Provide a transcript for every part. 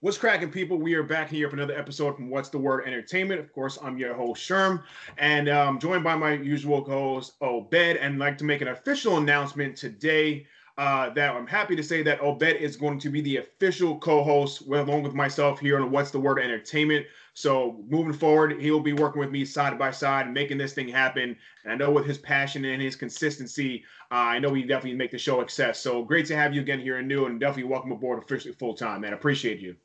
What's cracking, people? We are back here for another episode from What's the Word Entertainment. Of course, I'm your host, Sherm, and I'm um, joined by my usual co host, Obed, and I'd like to make an official announcement today uh, that I'm happy to say that Obed is going to be the official co host along with myself here on What's the Word Entertainment. So moving forward, he'll be working with me side by side, making this thing happen. And I know with his passion and his consistency, uh, I know he definitely make the show a success. So great to have you again here and new, and definitely welcome aboard officially full time, man. Appreciate you.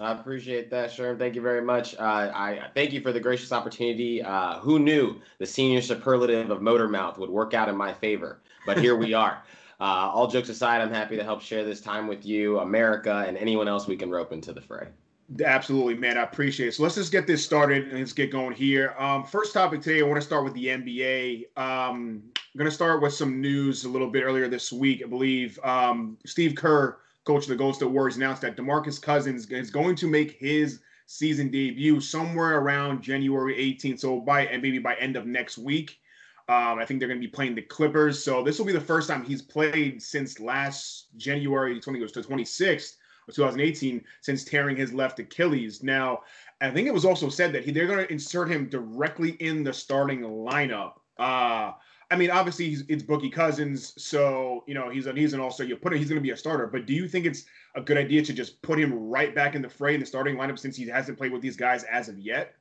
I appreciate that, Sherm. Thank you very much. Uh, I thank you for the gracious opportunity. Uh, who knew the senior superlative of Motormouth would work out in my favor? But here we are. Uh, all jokes aside, I'm happy to help share this time with you, America, and anyone else we can rope into the fray. Absolutely, man. I appreciate it. So let's just get this started and let's get going here. Um, first topic today, I want to start with the NBA. Um, I'm going to start with some news a little bit earlier this week. I believe um, Steve Kerr, coach of the Golden State Warriors, announced that DeMarcus Cousins is going to make his season debut somewhere around January 18th. So by and maybe by end of next week. Um, I think they're going to be playing the Clippers. So this will be the first time he's played since last January 20 goes to 26th 2018 since tearing his left Achilles. Now, I think it was also said that he, they're going to insert him directly in the starting lineup. Uh, I mean, obviously it's Boogie Cousins, so you know he's an he's an all star. You put him, he's going to be a starter. But do you think it's a good idea to just put him right back in the fray in the starting lineup since he hasn't played with these guys as of yet?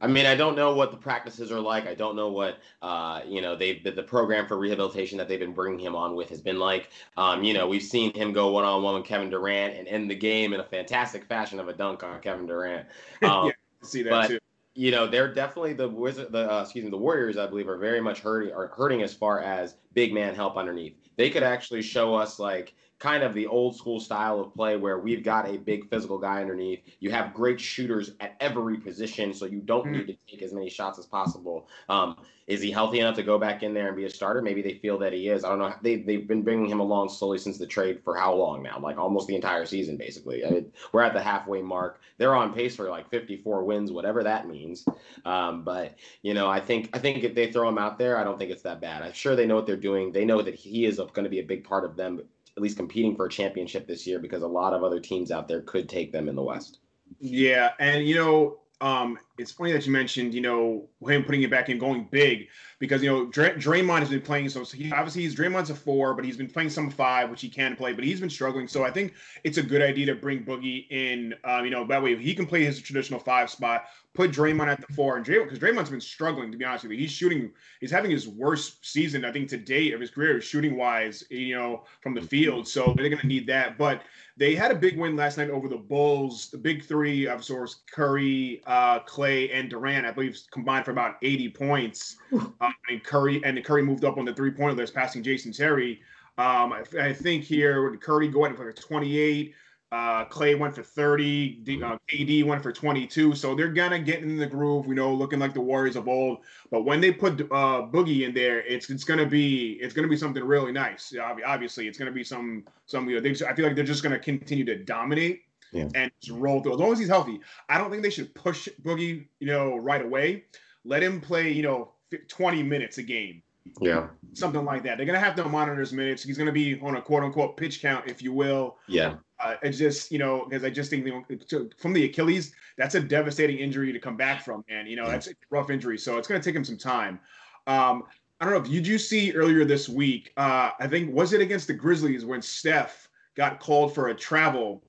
I mean, I don't know what the practices are like. I don't know what uh, you know they've the, program for rehabilitation that they've been bringing him on with has been like. Um, you know, we've seen him go one on one with Kevin Durant and end the game in a fantastic fashion of a dunk on Kevin Durant. Um, yeah, see that but, too. You know, they're definitely the wizard. The uh, excuse me, the Warriors, I believe, are very much hurting. Are hurting as far as big man help underneath. They could actually show us like kind of the old school style of play where we've got a big physical guy underneath. You have great shooters at every position, so you don't need to take as many shots as possible. Um, is he healthy enough to go back in there and be a starter? Maybe they feel that he is. I don't know. They, they've been bringing him along slowly since the trade for how long now? Like almost the entire season, basically. I mean, we're at the halfway mark. They're on pace for like 54 wins, whatever that means. Um, but you know, I think I think if they throw him out there, I don't think it's that bad. I'm sure they know what they're doing. They know that he is going to be a big part of them at least competing for a championship this year because a lot of other teams out there could take them in the West. Yeah, and you know, um, it's funny that you mentioned, you know, him putting it back and going big because you know Dray- Draymond has been playing. So, so he obviously he's Draymond's a four, but he's been playing some five, which he can play, but he's been struggling. So I think it's a good idea to bring Boogie in. Um, you know, that way he can play his traditional five spot. Put Draymond at the four, and Draymond because Draymond's been struggling to be honest with you. He's shooting, he's having his worst season I think to date of his career, shooting wise. You know, from the field. So they're going to need that, but they had a big win last night over the Bulls. The big three of source Curry, uh, Clay, and Durant, I believe, combined for about 80 points. Uh, and Curry and Curry moved up on the three point list, passing Jason Terry. Um, I, I, think here would Curry go going for 28. Uh, Clay went for 30. D, uh, KD went for 22. So they're gonna get in the groove, you know, looking like the Warriors of old. But when they put uh, Boogie in there, it's it's gonna be it's gonna be something really nice. Obviously, it's gonna be some some. You know, they, I feel like they're just gonna continue to dominate yeah. and just roll through. As long as he's healthy, I don't think they should push Boogie, you know, right away. Let him play, you know, 20 minutes a game. Yeah. Something like that. They're gonna have to monitor his minutes. He's gonna be on a quote unquote pitch count, if you will. Yeah. Uh, it's just you know because I just think you know, from the Achilles, that's a devastating injury to come back from, and you know yeah. that's a rough injury. So it's gonna take him some time. Um, I don't know. if you do see earlier this week? Uh, I think was it against the Grizzlies when Steph got called for a travel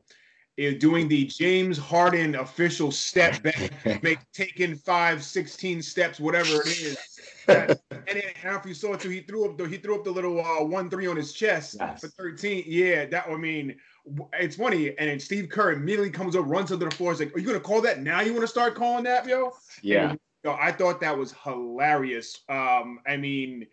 doing the James Harden official step back, make taking five, 16 steps, whatever it is. And then after you saw it too, he threw up the he threw up the little uh, one three on his chest yes. for 13. Yeah, that I mean, it's funny. And then Steve Kerr immediately comes up, runs under the floor. Is like, "Are you gonna call that now? You want to start calling that, yo?" Yeah. And, yo, I thought that was hilarious. Um, I mean,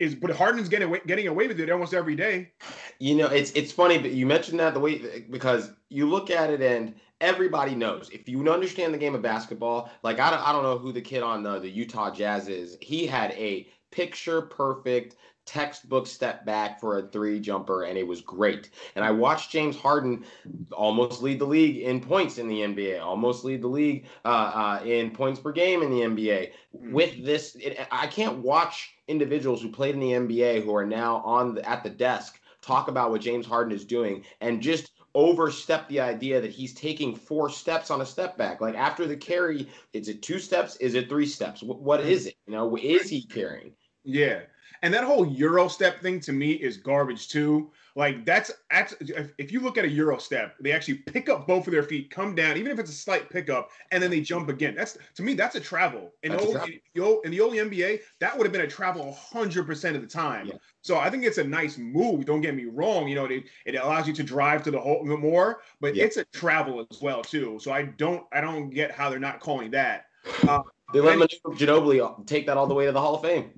is but Harden's getting away, getting away with it almost every day. You know, it's it's funny, but you mentioned that the way because you look at it and everybody knows if you understand the game of basketball. Like I don't I don't know who the kid on the, the Utah Jazz is. He had a picture perfect textbook step back for a three jumper, and it was great. And I watched James Harden almost lead the league in points in the NBA, almost lead the league uh, uh, in points per game in the NBA. Mm-hmm. With this, it, I can't watch individuals who played in the NBA who are now on the, at the desk talk about what James Harden is doing and just overstep the idea that he's taking four steps on a step back. Like after the carry, is it two steps? Is it three steps? what is it? You know, is he carrying? Yeah. And that whole Euro step thing to me is garbage too. Like that's actually, if you look at a Euro step, they actually pick up both of their feet, come down, even if it's a slight pickup, and then they jump again. That's to me, that's a travel. In, old, travel. In, in, the old NBA, that would have been a travel 100% of the time. Yeah. So I think it's a nice move. Don't get me wrong. You know, it, it allows you to drive to the hole more, but yeah. it's a travel as well too. So I don't, I don't get how they're not calling that. Uh, they let Ginobili take that all the way to the Hall of Fame.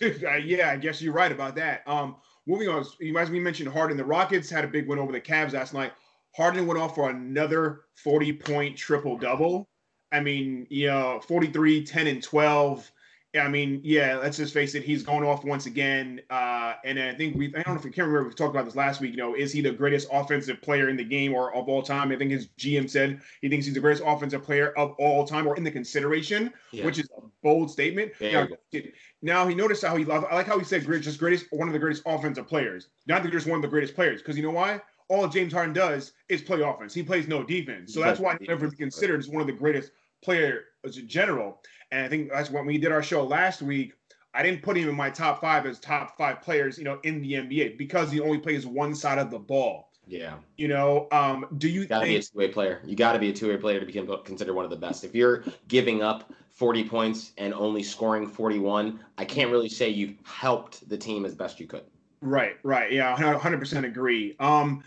yeah, I guess you're right about that. Um, moving on, as we mentioned, Harden, the Rockets had a big win over the Cavs last night. Harden went off for another 40 point triple double. I mean, you know, 43, 10, and 12. I mean, yeah, let's just face it. He's going off once again. Uh, and I think we, I don't know if we can't remember, we talked about this last week. You know, is he the greatest offensive player in the game or of all time? I think his GM said he thinks he's the greatest offensive player of all time or in the consideration, yeah. which is a bold statement. Now, now, he noticed how he, loved, I like how he said just greatest, one of the greatest offensive players, not just one of the greatest players. Because you know why? All James Harden does is play offense. He plays no defense. So that's why he never be considered as one of the greatest players a general. And I think that's when we did our show last week. I didn't put him in my top five as top five players, you know, in the NBA because he only plays one side of the ball. Yeah. You know, um, do you, you gotta think... be a two way player? You gotta be a two way player to become considered one of the best. If you're giving up 40 points and only scoring 41, I can't really say you've helped the team as best you could. Right, right. Yeah, 100% agree. Um,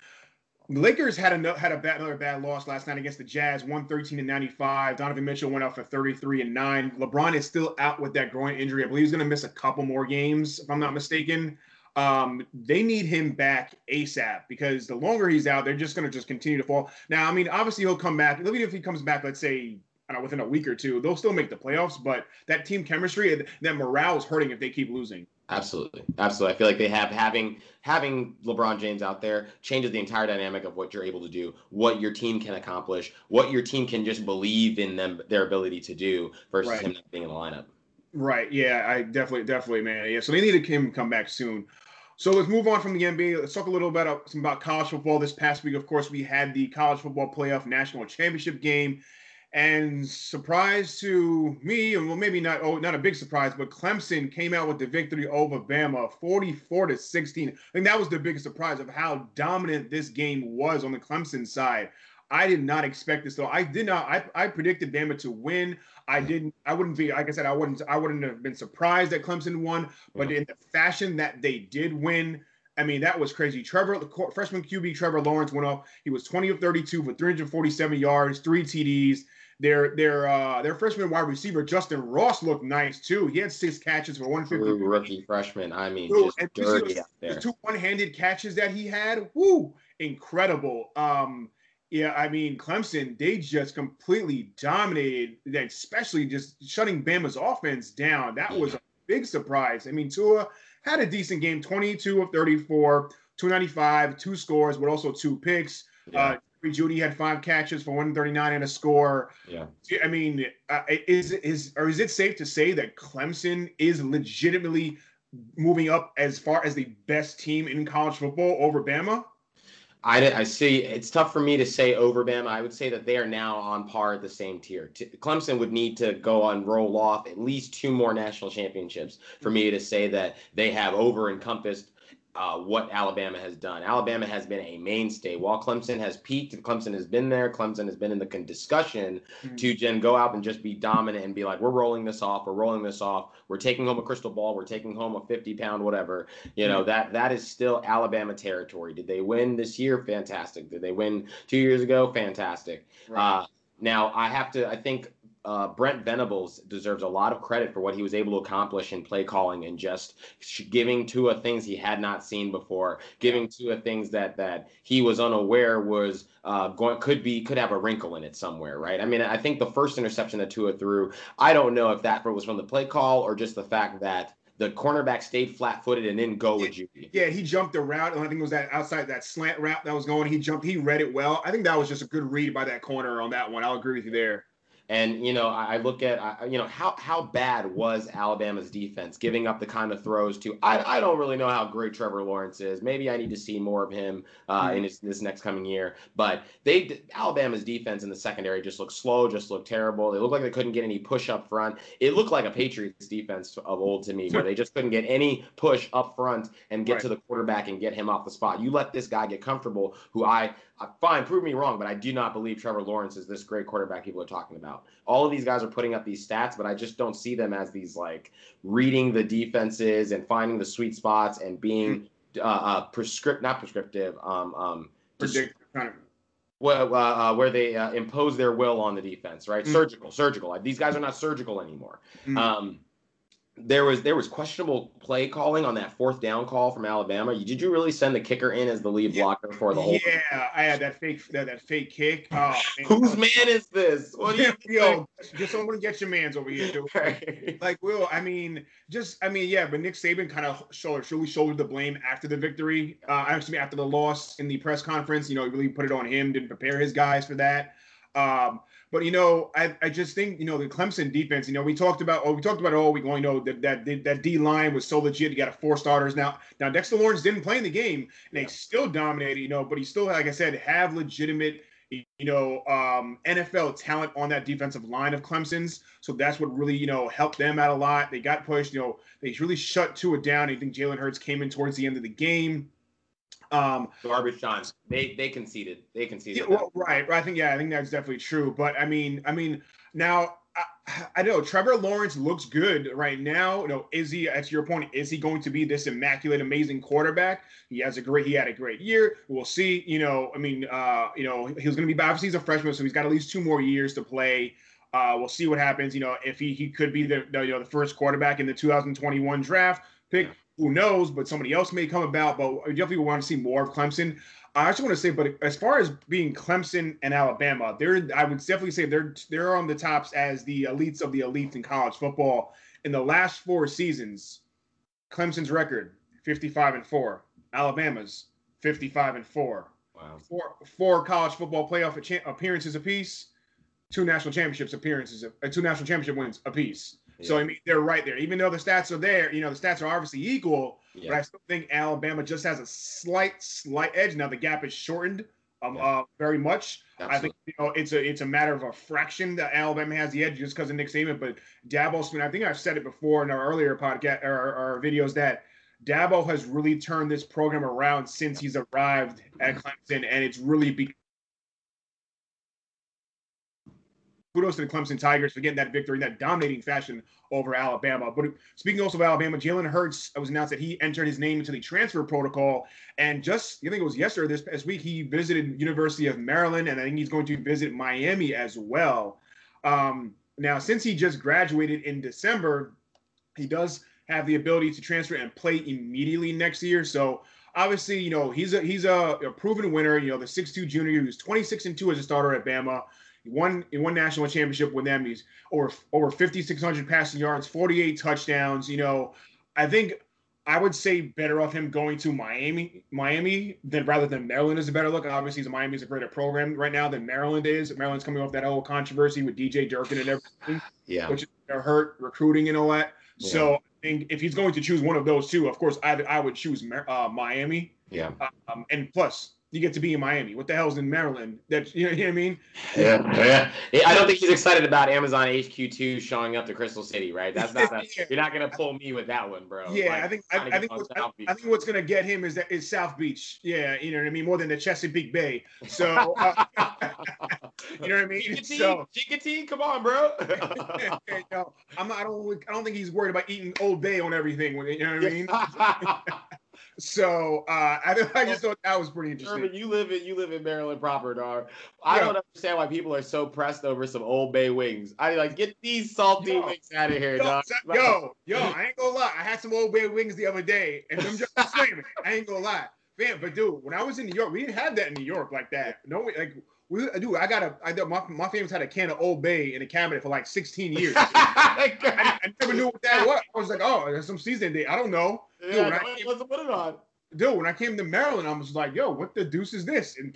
Lakers had a had a bad, another bad loss last night against the Jazz, 113 and 95. Donovan Mitchell went out for 33 and 9. LeBron is still out with that groin injury. I believe he's going to miss a couple more games, if I'm not mistaken. Um, they need him back ASAP because the longer he's out, they're just going to just continue to fall. Now, I mean, obviously he'll come back. Even if he comes back, let's say, know, within a week or two, they'll still make the playoffs. But that team chemistry, that morale is hurting if they keep losing. Absolutely, absolutely. I feel like they have having having LeBron James out there changes the entire dynamic of what you're able to do, what your team can accomplish, what your team can just believe in them their ability to do versus right. him not being in the lineup. Right. Yeah. I definitely, definitely, man. Yeah. So they need him to come back soon. So let's move on from the NBA. Let's talk a little bit about, some about college football. This past week, of course, we had the college football playoff national championship game and surprise to me, and well, maybe not oh, not a big surprise, but Clemson came out with the victory over Bama, 44 to 16. I think that was the biggest surprise of how dominant this game was on the Clemson side. I did not expect this though. I did not. I, I predicted Bama to win. I didn't. I wouldn't be like I said. I wouldn't. I wouldn't have been surprised that Clemson won. But mm-hmm. in the fashion that they did win, I mean, that was crazy. Trevor, the freshman QB Trevor Lawrence went off. He was 20 of 32 for 347 yards, three TDs. Their their uh their freshman wide receiver Justyn Ross looked nice too. He had six catches for 150. rookie freshman. I mean, Ooh, just dirty there. The two one-handed catches that he had, whoo, incredible. Um, yeah, I mean, Clemson, they just completely dominated, especially just shutting Bama's offense down. That was a big surprise. I mean, Tua had a decent game 22 of 34, 295, two scores, but also two picks. Yeah. Uh, Jeudy had five catches for 139 and a score. Yeah. I mean, uh, is is or is it safe to say that Clemson is legitimately moving up as far as the best team in college football over Bama? I, I see. It's tough for me to say over Bama. I would say that they are now on par at the same tier. Clemson would need to go on roll off at least two more national championships for me to say that they have over encompassed uh, what Alabama has done. Alabama has been a mainstay. While Clemson has peaked, Clemson has been there. Clemson has been in the discussion mm-hmm. to then go out and just be dominant and be like, we're rolling this off. We're rolling this off. We're taking home a crystal ball. We're taking home a 50 pound whatever. You know mm-hmm. that that is still Alabama territory. Did they win this year? Fantastic. Did they win two years ago? Fantastic. Right. Uh, now I have to. I think uh, Brent Venables deserves a lot of credit for what he was able to accomplish in play calling and just giving Tua things he had not seen before, giving Tua things that that he was unaware was uh, going could be could have a wrinkle in it somewhere, right? I mean, I think the first interception that Tua threw, I don't know if that was from the play call or just the fact that the cornerback stayed flat-footed and didn't go with you. Yeah, he jumped and I think it was that outside that slant route that was going. He jumped. He read it well. I think that was just a good read by that corner on that one. I'll agree with you there. And you know, I, I look at I, you know how how bad was Alabama's defense giving up the kind of throws to. I, I don't really know how great Trevor Lawrence is. Maybe I need to see more of him uh, mm-hmm. in his, this next coming year. But they Alabama's defense in the secondary just looked slow, just looked terrible. They looked like they couldn't get any push up front. It looked like a Patriots defense of old to me, where they just couldn't get any push up front and get right. to the quarterback and get him off the spot. You let this guy get comfortable, who I fine, prove me wrong, but I do not believe Trevor Lawrence is this great quarterback people are talking about. All of these guys are putting up these stats, but I just don't see them as these like reading the defenses and finding the sweet spots and being uh, uh prescript not prescriptive um um predict kind of well, uh, uh, where they uh, impose their will on the defense, right? Mm-hmm. Surgical, surgical. These guys are not surgical anymore. Mm-hmm. Um, there was there was questionable play calling on that fourth down call from Alabama. Did you really send the kicker in as the lead blocker for the whole? Yeah, I had that fake that, that fake kick. Oh, Whose man is this? What do you yo? Just someone to get your man's over here, dude. Right. Like Will, I mean, just I mean, yeah, but Nick Saban kind of showed really shouldered the blame after the victory. Uh, actually, after the loss in the press conference, you know, he really put it on him, didn't prepare his guys for that. Um, but you know, I, I just think you know the Clemson defense. You know, we talked about oh we talked about it all week long. You know that that that D line was so legit. You got a four starters now. Now Dexter Lawrence didn't play in the game, and they yeah. still dominated. You know, but he still, like I said, have legitimate you know um, NFL talent on that defensive line of Clemson's. So that's what really you know helped them out a lot. They got pushed. You know, they really shut Tua down. I think Jalen Hurts came in towards the end of the game. Um, garbage time. They they conceded. They conceded. Yeah, well, right. I think yeah. I think that's definitely true. But I mean, I mean, now I, I know Trevor Lawrence looks good right now. You know, is he? At your point, is he going to be this immaculate, amazing quarterback? He has a great. He had a great year. We'll see. You know, I mean, uh, you know, he was going to be obviously he's a freshman, so he's got at least two more years to play. Uh, we'll see what happens. You know, if he he could be the, the you know the first quarterback in the 2021 draft pick. Who knows? But somebody else may come about. But I definitely want to see more of Clemson. I just want to say, but as far as being Clemson and Alabama, they're I would definitely say they're they're on the tops as the elites of the elites in college football. In the last four seasons, Clemson's record 55 and four, Alabama's 55 and four. Wow. Four four college football playoff appearances apiece, two national championships appearances, uh, two national championship wins apiece. So I mean, they're right there. Even though the stats are there, you know, the stats are obviously equal, yeah. but I still think Alabama just has a slight, slight edge. Now the gap is shortened um, yeah. uh, very much. Absolutely. I think you know it's a it's a matter of a fraction that Alabama has the edge just because of Nick Saban. But Dabo, Smith, I think I've said it before in our earlier podcast or, or videos that Dabo has really turned this program around since he's arrived at Clemson, and it's really be- kudos to the Clemson Tigers for getting that victory in that dominating fashion over Alabama. But speaking also of Alabama, Jalen Hurts was announced that he entered his name into the transfer protocol. And just, I think it was yesterday, this past week, he visited University of Maryland, and I think he's going to visit Miami as well. Um, now, since he just graduated in December, he does have the ability to transfer and play immediately next year. So obviously, you know, he's a he's a, a proven winner. You know, the 6'2 junior who's 26 and 2 as a starter at Bama. He won he won national championship with them. He's over over 5,600 passing yards, 48 touchdowns. You know, I think I would say better off him going to Miami, Miami than rather than Maryland is a better look. Obviously, Miami is a greater program right now than Maryland is. Maryland's coming off that whole controversy with DJ Durkin and everything, yeah, which is hurt recruiting and all that. Yeah. So I think if he's going to choose one of those two, of course, I I would choose uh, Miami. Yeah. Um, and plus, you get to be in Miami. What the hell's in Maryland? That you know, you know what I mean? Yeah, yeah. I don't think he's excited about Amazon HQ2 showing up to Crystal City, right? That's not a, yeah. you're not gonna pull me with that one, bro. Yeah, like, I think I, I think what's, I, I, think what's gonna get him is that is South Beach. Yeah, you know what I mean, more than the Chesapeake Bay. So uh, you know what I mean? So come on, bro. no, I'm not, I don't I don't think he's worried about eating Old Bay on everything. You know what I mean? So uh, I, I just thought that was pretty interesting. Urban, you live in you live in Maryland proper, dog. I yeah. don't understand why people are so pressed over some Old Bay wings. I like get these salty yo, wings out of here, yo, dog. Yo, yo, I ain't gonna lie. I had some Old Bay wings the other day, and them just slamming. I ain't gonna lie, man. But dude, when I was in New York, we didn't have that in New York like that. No, like we, dude, I got a, I, my, my family's had a can of Old Bay in a cabinet for like 16 years. I, I, never knew what that was. I was like, oh, there's some seasoning day. I don't know. Dude, yeah, when I came, put it on. Dude, when I came to Maryland, I was like, yo, what the deuce is this? And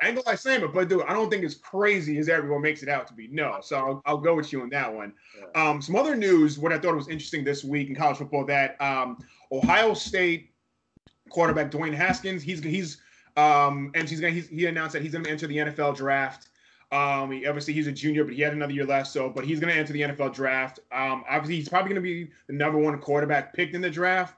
I ain't gonna lie saying it, but dude, I don't think it's crazy as everyone makes it out to be. No, so I'll, I'll go with you on that one. Um, some other news, what I thought was interesting this week in college football, that um, Ohio State quarterback Dwayne Haskins, he's he's um, and he's gonna he announced that he's gonna enter the NFL draft. Um, he, obviously he's a junior, but he had another year left. So, but he's going to enter the NFL draft. Um, obviously he's probably going to be the number one quarterback picked in the draft.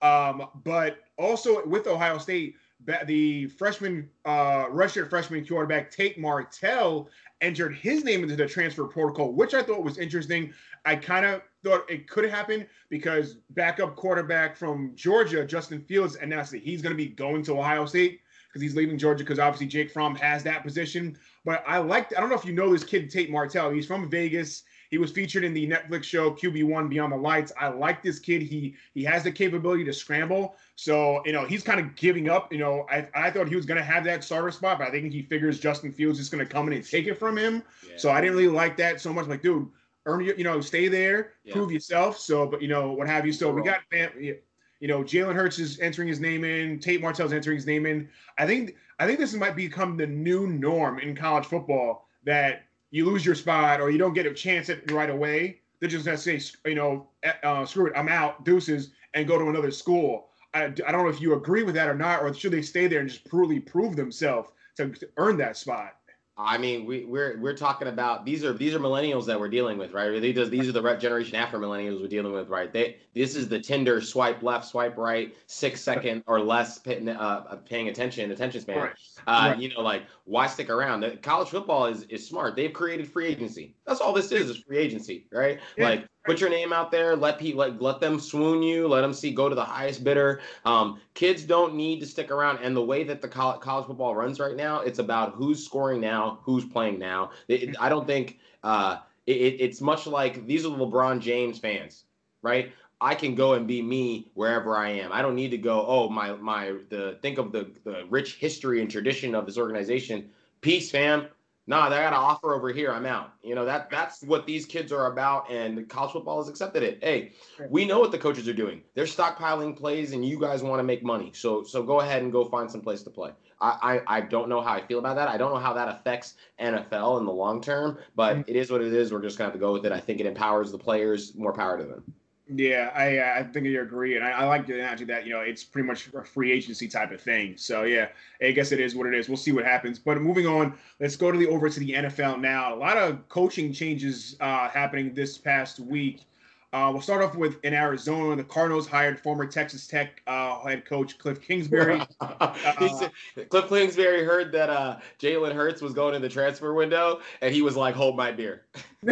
Um, but also with Ohio State, the freshman, uh, freshman quarterback Tate Martell entered his name into the transfer protocol, which I thought was interesting. I kind of thought it could happen because backup quarterback from Georgia, Justin Fields, announced that he's going to be going to Ohio State because he's leaving Georgia because obviously Jake Fromm has that position. But I liked, I don't know if you know this kid, Tate Martell. He's from Vegas. He was featured in the Netflix show QB1 Beyond the Lights. I like this kid. He he has the capability to scramble. So, you know, he's kind of giving up. You know, I, I thought he was going to have that starter spot, but I think he figures Justin Fields is going to come in and take it from him. Yeah. So I didn't really like that so much. Like, dude, earn you, you know, stay there, yeah. prove yourself. So, but, you know, what have you. So we got, you know, Jalen Hurts is entering his name in. Tate Martell's entering his name in. I think I think this might become the new norm in college football that you lose your spot or you don't get a chance at it right away. They're just gonna say, you know, eh, uh, screw it, I'm out, deuces, and go to another school. I, I don't know if you agree with that or not, or should they stay there and just truly prove themselves to, to earn that spot? I mean, we, we're we're talking about these are these are millennials that we're dealing with, right? These, these are the generation after millennials we're dealing with, right? They this is the Tinder swipe left, swipe right, six second or less pay, uh, paying attention, attention span. Right. Uh, right. You know, like why stick around? The, college football is is smart. They've created free agency. That's all this is is free agency, right? Yeah. Like put your name out there let people like let them swoon you let them see go to the highest bidder um, kids don't need to stick around and the way that the college, college football runs right now it's about who's scoring now who's playing now it, i don't think uh, it, it's much like these are lebron james fans right I can go and be me wherever I am. I don't need to go, oh, my my the think of the the rich history and tradition of this organization. Peace, fam nah, they got an offer over here. I'm out. You know, that that's what these kids are about, and college football has accepted it. Hey, we know what the coaches are doing. They're stockpiling plays, and you guys want to make money. So so go ahead and go find some place to play. I, I, I don't know how I feel about that. I don't know how that affects NFL in the long term, but mm-hmm. it is what it is. We're just gonna have to go with it. I think it empowers the players. More power to them. Yeah, I uh, I think you agree, and I, I like the analogy that you know it's pretty much a free agency type of thing. So yeah, I guess it is what it is. We'll see what happens. But moving on, let's go to the over to the NFL now. A lot of coaching changes uh, happening this past week. Uh, we'll start off with in Arizona. The Cardinals hired former Texas Tech uh, head coach Cliff Kingsbury. said, Cliff Kingsbury heard that uh, Jalen Hurts was going in the transfer window, and he was like, "Hold my beer."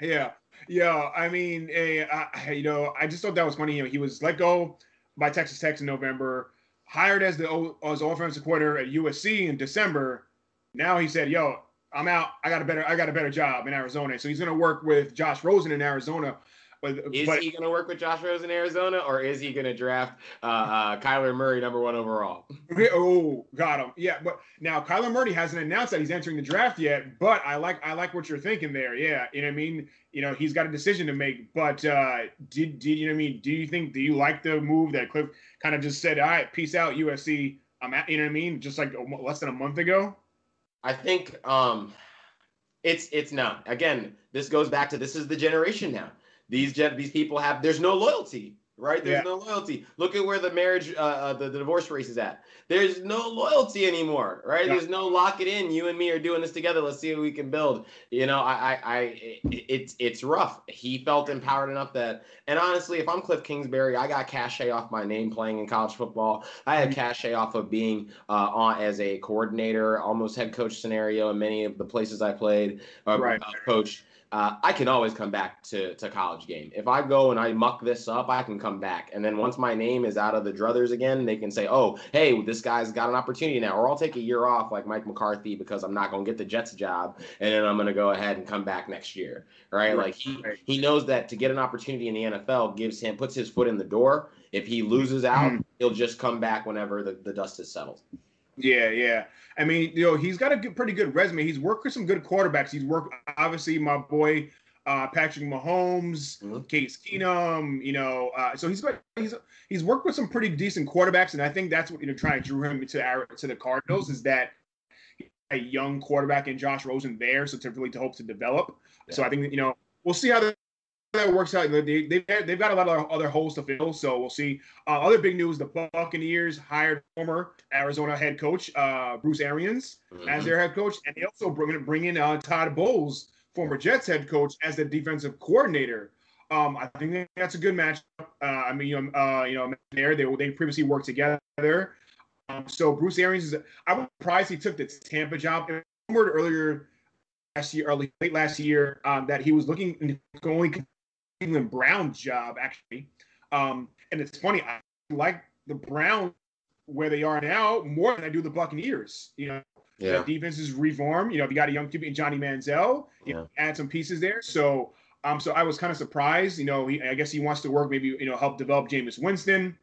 yeah, yeah, I mean, eh, I, you know, I just thought that was funny. You know, he was let go by Texas Tech in November, hired as the as offensive coordinator at USC in December. Now he said, "Yo, I'm out. I got a better I got a better job in Arizona." So he's going to work with Josh Rosen in Arizona. But, is but, he going to work with Josh Rosen in Arizona, or is he going to draft uh, uh, Kyler Murray number one overall? oh, got him. Yeah, but now Kyler Murray hasn't announced that he's entering the draft yet. But I like I like what you're thinking there. Yeah, you know what I mean. You know he's got a decision to make. But uh, did did you know what I mean? Do you think do you like the move that Cliff kind of just said? All right, peace out, USC. I'm at. You know what I mean? Just like less than a month ago. I think um, it's it's not. Again, this goes back to this is the generation now these these people have there's no loyalty right? There's yeah. no loyalty. Look at where the marriage uh, uh, the, the divorce race is at. There's no loyalty anymore right? Yeah. there's no lock it in. You and me are doing this together. Let's see what we can build. You know i i, I it, it's it's rough. He felt empowered enough that and honestly if i'm cliff kingsbury i got cachet off my name playing in college football. I had mm-hmm. cachet off of being uh, on as a coordinator almost head coach scenario in many of the places i played uh, right. uh, coached uh, I can always come back to, to college game. If I go and I muck this up, I can come back. And then once my name is out of the druthers again, they can say, oh, hey, this guy's got an opportunity now. Or I'll take a year off like Mike McCarthy because I'm not going to get the Jets job. And then I'm going to go ahead and come back next year. Right? Like he, he knows that to get an opportunity in the NFL gives him, puts his foot in the door. If he loses out, mm-hmm. he'll just come back whenever the, the dust has settled. Yeah, yeah. I mean, you know, he's got a good, pretty good resume. He's worked with some good quarterbacks. He's worked, obviously, my boy uh, Patrick Mahomes, mm-hmm. Case Keenum. You know, uh, so he's he's he's worked with some pretty decent quarterbacks, and I think that's what you know trying to drew him to our, to the Cardinals is that a young quarterback in Josh Rosen there, so to really to hope to develop. Yeah. So I think you know we'll see how that, works out. They, they, they've got a lot of other holes to fill, so we'll see. Uh, other big news: the Buccaneers hired former Arizona head coach uh, Bruce Arians mm-hmm. as their head coach, and they also bring, bring in uh, Todd Bowles former Jets head coach, as the defensive coordinator. Um, I think that's a good match. Uh, I mean, you know, uh, you know, there they they previously worked together. Um, so Bruce Arians is. I was surprised he took the Tampa job. I remembered earlier last year, early late last year, um, that he was looking only Cleveland Brown job actually. Um, and it's funny, I like the Browns where they are now more than I do the Buccaneers. You know, yeah. The defense is reformed. You know, if you got a young QB Johnny Manziel, you yeah. add some pieces there. So, um, so I was kind of surprised. You know, he, I guess he wants to work, maybe you know, help develop Jameis Winston.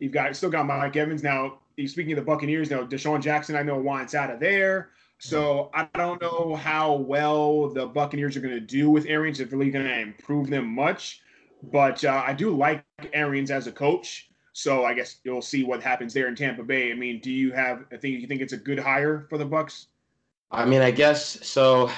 You've got still got Mike Evans now. Speaking of the Buccaneers, now DeSean Jackson, I know wants out of there. So I don't know how well the Buccaneers are going to do with Arians. If really going to improve them much, but uh, I do like Arians as a coach. So I guess you'll see what happens there in Tampa Bay. I mean, do you have? I think you think it's a good hire for the Bucks. I mean, I guess so.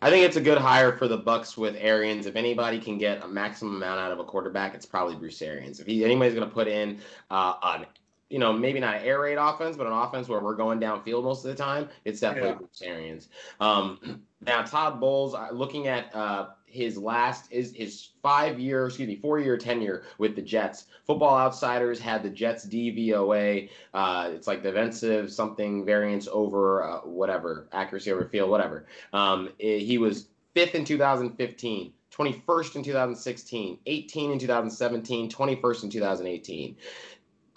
I think it's a good hire for the Bucks with Arians. If anybody can get a maximum amount out of a quarterback, it's probably Bruce Arians. If he, anybody's going to put in uh, an, you know, maybe not an air raid offense, but an offense where we're going downfield most of the time, it's definitely yeah. Bruce Arians. Um, now, Todd Bowles, looking at uh, his last his his five year, excuse me, four year tenure with the Jets. Football Outsiders had the Jets DVOA. Uh, it's like defensive something variance over uh, whatever accuracy over field, whatever. Um, it, he was fifth in 2015. 21st in 2016, 18 in 2017, 21st in 2018.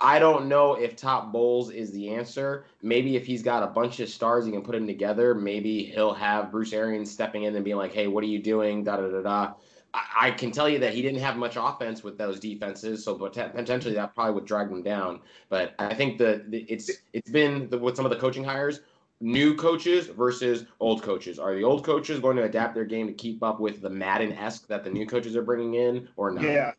I don't know if Todd Bowles is the answer. Maybe if he's got a bunch of stars, he can put them together. Maybe he'll have Bruce Arians stepping in and being like, "Hey, what are you doing?" Da da da da. I, can tell you that he didn't have much offense with those defenses, so potentially that probably would drag them down. But I think the, the it's it's been the, with some of the coaching hires, new coaches versus old coaches. Are the old coaches going to adapt their game to keep up with the Madden esque that the new coaches are bringing in, or not? Yeah,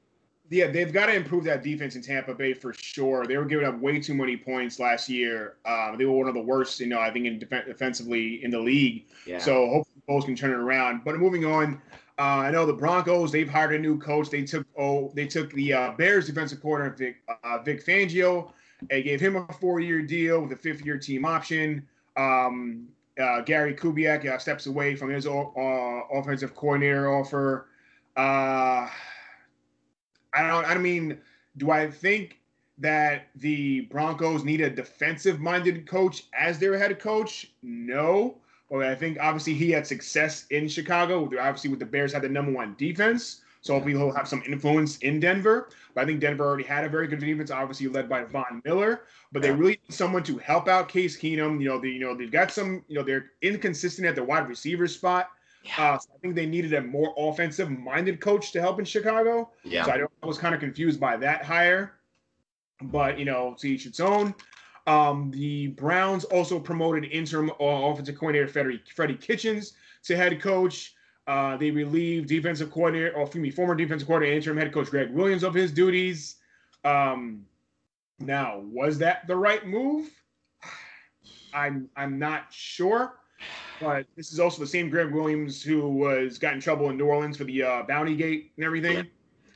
yeah, they've got to improve that defense in Tampa Bay for sure. They were giving up way too many points last year. Um, they were one of the worst, you know, I think, in def- defensively in the league. Yeah. So hopefully, Bowles can turn it around. But moving on, uh, I know the Broncos. They've hired a new coach. They took oh, they took the uh, Bears defensive coordinator Vic, uh, Vic Fangio. They gave him a four-year deal with a fifth-year team option. Um, uh, Gary Kubiak uh, steps away from his uh, offensive coordinator offer. I don't. I mean, do I think that the Broncos need a defensive-minded coach as their head coach? No. Well, I think obviously he had success in Chicago. Obviously, with the Bears had the number one defense, so hopefully he'll have some influence in Denver. But I think Denver already had a very good defense, obviously led by Von Miller. But they really need someone to help out Case Keenum. You know, they, you know they've got some. You know, they're inconsistent at the wide receiver spot. Yeah. Uh, so I think they needed a more offensive minded coach to help in Chicago. Yeah. So I, I was kind of confused by that hire. But, you know, to each its own. Um, the Browns also promoted interim uh, offensive coordinator Freddie, Freddie Kitchens to head coach. Uh, they relieved defensive coordinator, or excuse me, former defensive coordinator, interim head coach Gregg Williams of his duties. Um, now, was that the right move? I'm I'm not sure. But this is also the same Gregg Williams who was got in trouble in New Orleans for the uh, Bounty Gate and everything.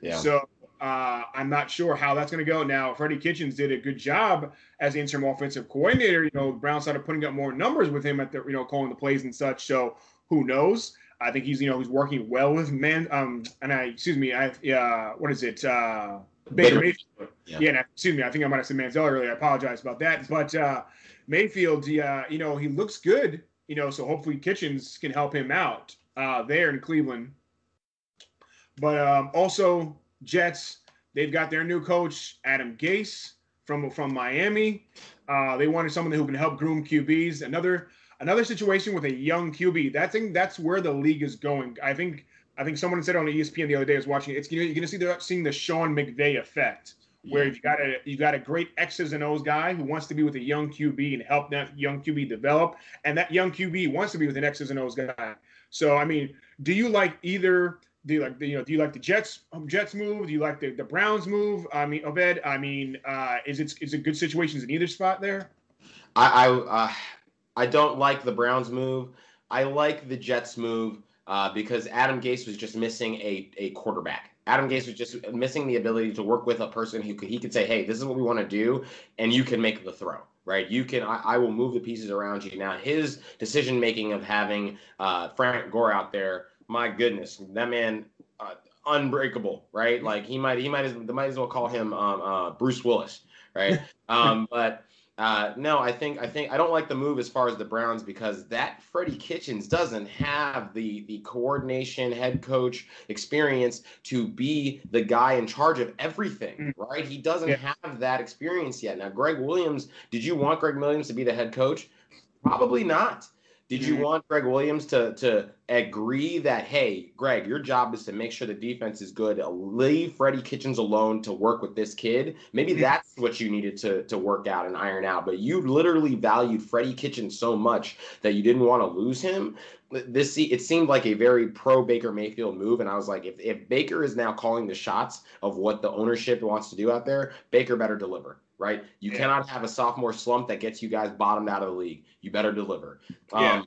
Yeah. yeah. So uh, I'm not sure how that's going to go. Now, Freddie Kitchens did a good job as interim offensive coordinator. You know, Brown started putting up more numbers with him at the you know calling the plays and such. So who knows? I think he's you know he's working well with man. Um, and I excuse me, I uh, what is it? Uh, Baker Mayfield. Yeah. yeah excuse me. I think I might have said Manziel earlier. I apologize about that. But uh, Mayfield, yeah, you know, he looks good you know, so hopefully Kitchens can help him out uh, there in Cleveland. But um, also Jets, they've got their new coach Adam Gase from from Miami. Uh, they wanted someone who can help groom QBs. Another another situation with a young QB. That thing that's where the league is going. I think I think someone said on ESPN the other day I was watching. It's you're going to see the seeing the Sean McVay effect where you got a you got a great X's and O's guy who wants to be with a young QB and help that young QB develop, and that young QB wants to be with an X's and O's guy. So I mean, do you like either? Do you like the you know? Do you like the Jets um, Jets move? Do you like the, the Browns move? I mean, Obed. I mean, uh, is it is it good situations in either spot there? I I, uh, I don't like the Browns move. I like the Jets move uh, because Adam Gase was just missing a a quarterback. Adam Gase was just missing the ability to work with a person who could he could say, "Hey, this is what we want to do," and you can make the throw. Right, you can. I, I will move the pieces around you. Now, his decision making of having uh, Frank Gore out there, my goodness, that man, uh, unbreakable. Right, like he might, he might, as, they might as well call him um, uh, Bruce Willis. Right, um, but uh, no, I think I think I don't like the move as far as the Browns because that Freddie Kitchens doesn't have the the coordination, head coach experience to be the guy in charge of everything, mm. right? He doesn't yeah. have that experience yet. Now, Gregg Williams, did you want Gregg Williams to be the head coach? Probably not. Did you mm-hmm. want Gregg Williams to to agree that hey, Greg, your job is to make sure the defense is good. Leave Freddie Kitchens alone to work with this kid. Maybe mm-hmm. that's what you needed to to work out and iron out. But you literally valued Freddie Kitchens so much that you didn't want to lose him. This it seemed like a very pro Baker Mayfield move, and I was like, if if Baker is now calling the shots of what the ownership wants to do out there, Baker better deliver right? You yeah. cannot have a sophomore slump that gets you guys bottomed out of the league. You better deliver. Yeah. Um,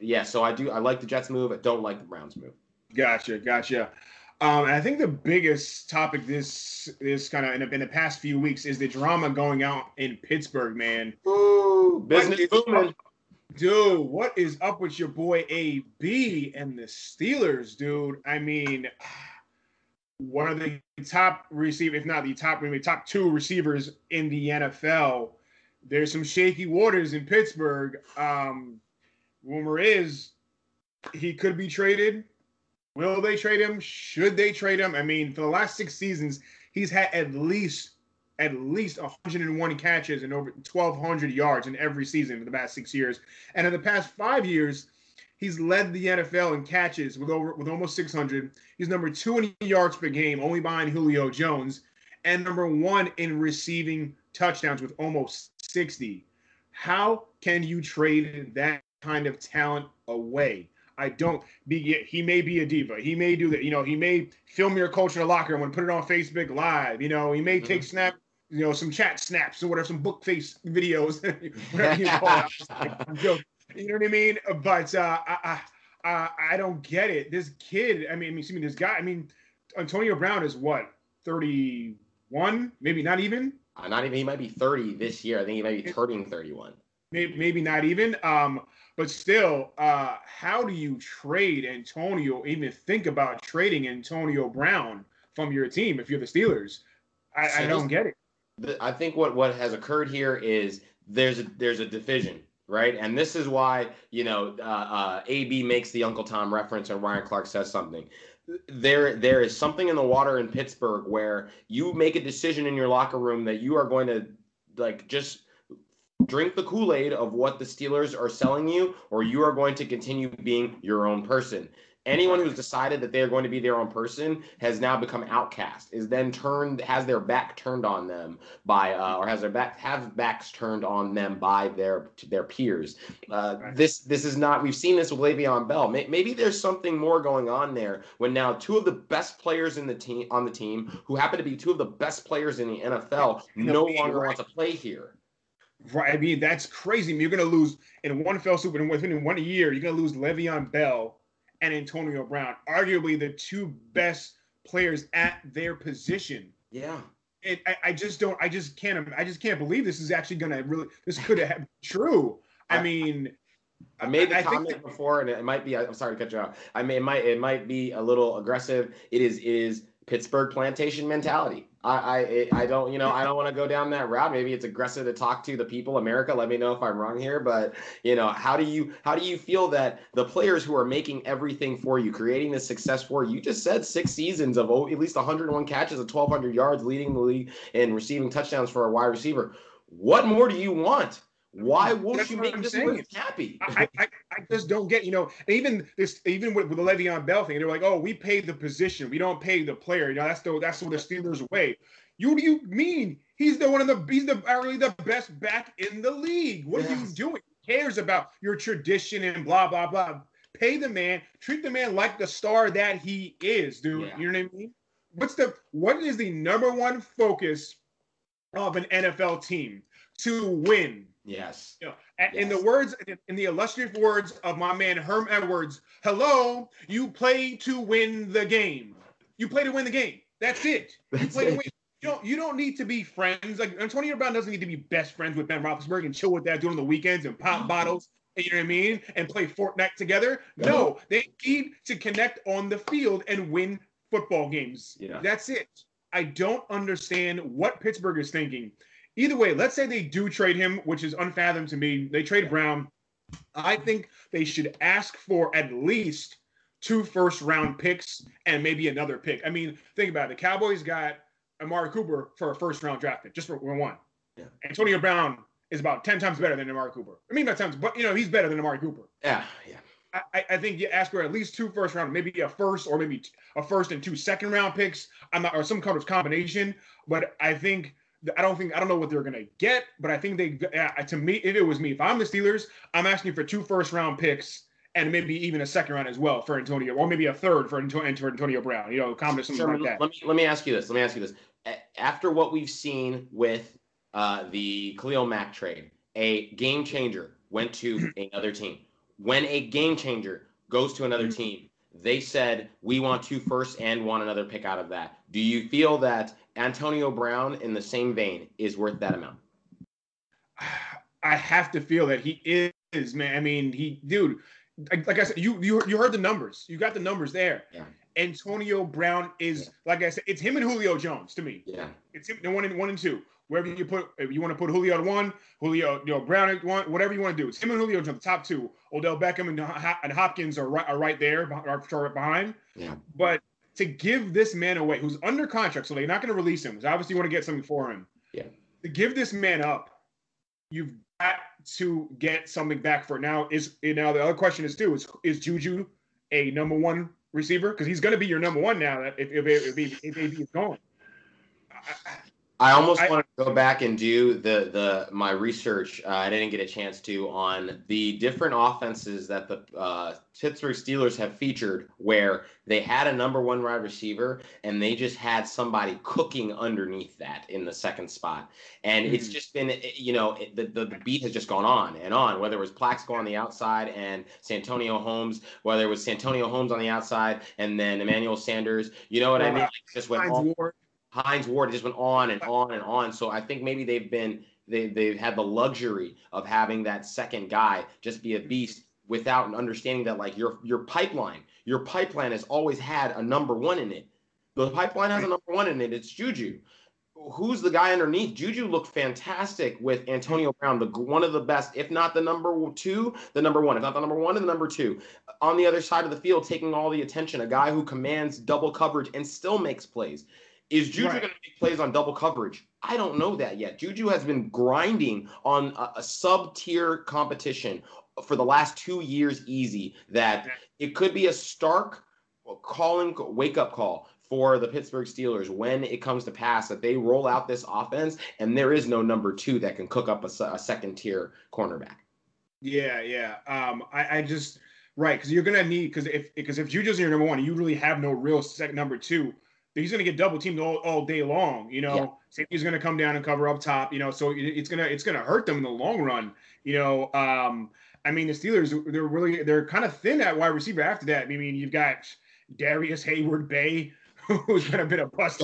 yeah, so I do. I like the Jets move. I don't like the Browns move. Gotcha, gotcha. Um, and I think the biggest topic this this kind of in, in, the past few weeks is the drama going out in Pittsburgh, man. Ooh, business booming. Dude, what is up with your boy AB and the Steelers, dude? I mean, one of the top receiver, if not the top, maybe top two receivers in the NFL. There's some shaky waters in Pittsburgh. Um, rumor is he could be traded. Will they trade him? Should they trade him? I mean, for the last six seasons, he's had at least at least 101 catches and over 1,200 yards in every season for the past six years. And in the past five years, he's led the NFL in catches with over with almost 600. He's number two in yards per game, only behind Julio Jones, and number one in receiving touchdowns with almost 60. How can you trade that kind of talent away. I don't be he may be a diva. He may do that, you know, he may film your culture locker room and put it on Facebook live. You know, he may take mm-hmm. snap, you know, some chat snaps or whatever, some book face videos, whatever you call it. You know what I mean? But uh, I, I I don't get it. This kid, I mean, I mean, see me, this guy, I mean, Antonio Brown is what, 31? Maybe not even? Uh, not even, he might be 30 this year. I think he might be turning 31. Maybe, maybe not even. Um, but still, uh, how do you trade Antonio? Even think about trading Antonio Brown from your team if you're the Steelers? I, so I don't get it. I think what what has occurred here is there's a there's a division, right? And this is why you know uh, uh, AB makes the Uncle Tom reference, and Ryan Clark says something. There there is something in the water in Pittsburgh where you make a decision in your locker room that you are going to like just drink the Kool Aid of what the Steelers are selling you, or you are going to continue being your own person. Anyone who's decided that they are going to be their own person has now become outcast. Is then turned has their back turned on them by, uh, or has their back have backs turned on them by their their peers. Uh, this this is not. We've seen this with Le'Veon Bell. Maybe there's something more going on there. When now two of the best players in the team on the team, who happen to be two of the best players in the NFL, no longer want to play here. Right. I mean, that's crazy. I mean, you're going to lose in one fell swoop and within one year, you're going to lose Le'Veon Bell and Antonio Brown, arguably the two best players at their position. Yeah. And I, I just don't. I just can't. I just can't believe this is actually going to really. This could have true. I, I mean. I made the I comment that, before, and it might be. I'm sorry to cut you off. I mean, it might. It might be a little aggressive. It is. It is Pittsburgh plantation mentality. I, I I don't you know I don't want to go down that route. Maybe it's aggressive to talk to the people America. Let me know if I'm wrong here, but you know how do you how do you feel that the players who are making everything for you, creating the success for you? Just said six seasons of at least 101 catches, of 1,200 yards, leading the league and receiving touchdowns for a wide receiver. What more do you want? Why mm-hmm. won't That's you make this saying. happy? I, I, I just don't get, you know, even this, even with, with the Le'Veon Bell thing, they're like, oh, we pay the position, we don't pay the player. You know, that's the that's what the Steelers way. You what do you mean? He's the one of the he's the arguably the best back in the league. What yes. are you doing? He cares about your tradition and blah blah blah. Pay the man, treat the man like the star that he is, dude. Yeah. You know what I mean? What's the what is the number one focus of an NFL team? To win. Yes. You know, yes. In the words, in the illustrious words of my man Herm Edwards, hello, you play to win the game. You play to win the game. That's it. That's you play it. to win. You don't, you don't need to be friends. Like Antonio Brown doesn't need to be best friends with Ben Roethlisberger and chill with that during the weekends and pop bottles. You know what I mean? And play Fortnite together. No, they need to connect on the field and win football games. Yeah. That's it. I don't understand what Pittsburgh is thinking. Either way, let's say they do trade him, which is unfathomed to me. They trade Brown. I think they should ask for at least two first round picks and maybe another pick. I mean, think about it. The Cowboys got Amari Cooper for a first round draft pick, just for one. Yeah. Antonio Brown is about 10 times better than Amari Cooper. I mean, not times, but you know, he's better than Amari Cooper. Yeah, yeah. I, I think you ask for at least two first round, maybe a first or maybe a first and two second round picks. I'm not, or some kind of combination. But I think I don't think I don't know what they're gonna get. But I think they, to me, if it was me, if I'm the Steelers, I'm asking for two first round picks and maybe even a second round as well for Antonio, or maybe a third for Antonio, for Antonio Brown. You know, combination something like that. Let me let me ask you this. Let me ask you this. After what we've seen with uh, the Khalil Mack trade, a game changer went to another team. When a game changer goes to another mm-hmm. team, they said we want two first and want another pick out of that. Do you feel that Antonio Brown, in the same vein, is worth that amount? I have to feel that he is, man. I mean, he, dude, like, like I said, you you you heard the numbers. You got the numbers there. Yeah. Antonio Brown is yeah. like I said, it's him and Julio Jones to me. Yeah. It's him, the one and one and two wherever you put, if you want to put Julio at one, Julio, you know, Brown at one, whatever you want to do. It's him and Julio, Jones, the top two. Odell Beckham and, and Hopkins are right, are right there, are right behind. Yeah. But to give this man away, who's under contract, so they're not going to release him, because obviously you want to get something for him. Yeah. To give this man up, you've got to get something back for it. Now is now the other question is too is is Juju a number one receiver because he's going to be your number one now if if, if, if, if, if he's going. I, I almost I, want to go back and do the the my research. Uh, I didn't get a chance to on the different offenses that the uh, Pittsburgh Steelers have featured, where they had a number one wide receiver and they just had somebody cooking underneath that in the second spot, and mm-hmm. it's just been you know it, the, the, the beat has just gone on and on. Whether it was Plaxico on the outside and Santonio Holmes, whether it was Santonio Holmes on the outside and then Emmanuel Sanders, you know what I mean? Like, just went all. Hines Ward just went on and on and on. So I think maybe they've been they they've had the luxury of having that second guy just be a mm-hmm. beast without an understanding that like your your pipeline, your pipeline has always had a number one in it. The pipeline has a number one in it. It's Juju. Who's the guy underneath? Juju looked fantastic with Antonio Brown, the one of the best, if not the number two, the number one, if not the number one, and the number two. On the other side of the field, taking all the attention, a guy who commands double coverage and still makes plays. Is Juju right. going to make plays on double coverage? I don't know that yet. Juju has been grinding on a, a sub tier competition for the last two years, easy. That it could be a stark calling wake up call for the Pittsburgh Steelers when it comes to pass that they roll out this offense and there is no number two that can cook up a, a second tier cornerback. Yeah, yeah. Um, I, I just right because you're gonna need because if because if Juju's your number one, you really have no real second number two he's going to get double teamed all, all day long. You know, yeah. safety's going to come down and cover up top. You know, so it's gonna it's gonna hurt them in the long run. You know, um, I mean the Steelers they're really they're kind of thin at wide receiver after that. I mean you've got Darrius Heyward-Bey. Who's been a bit of bust?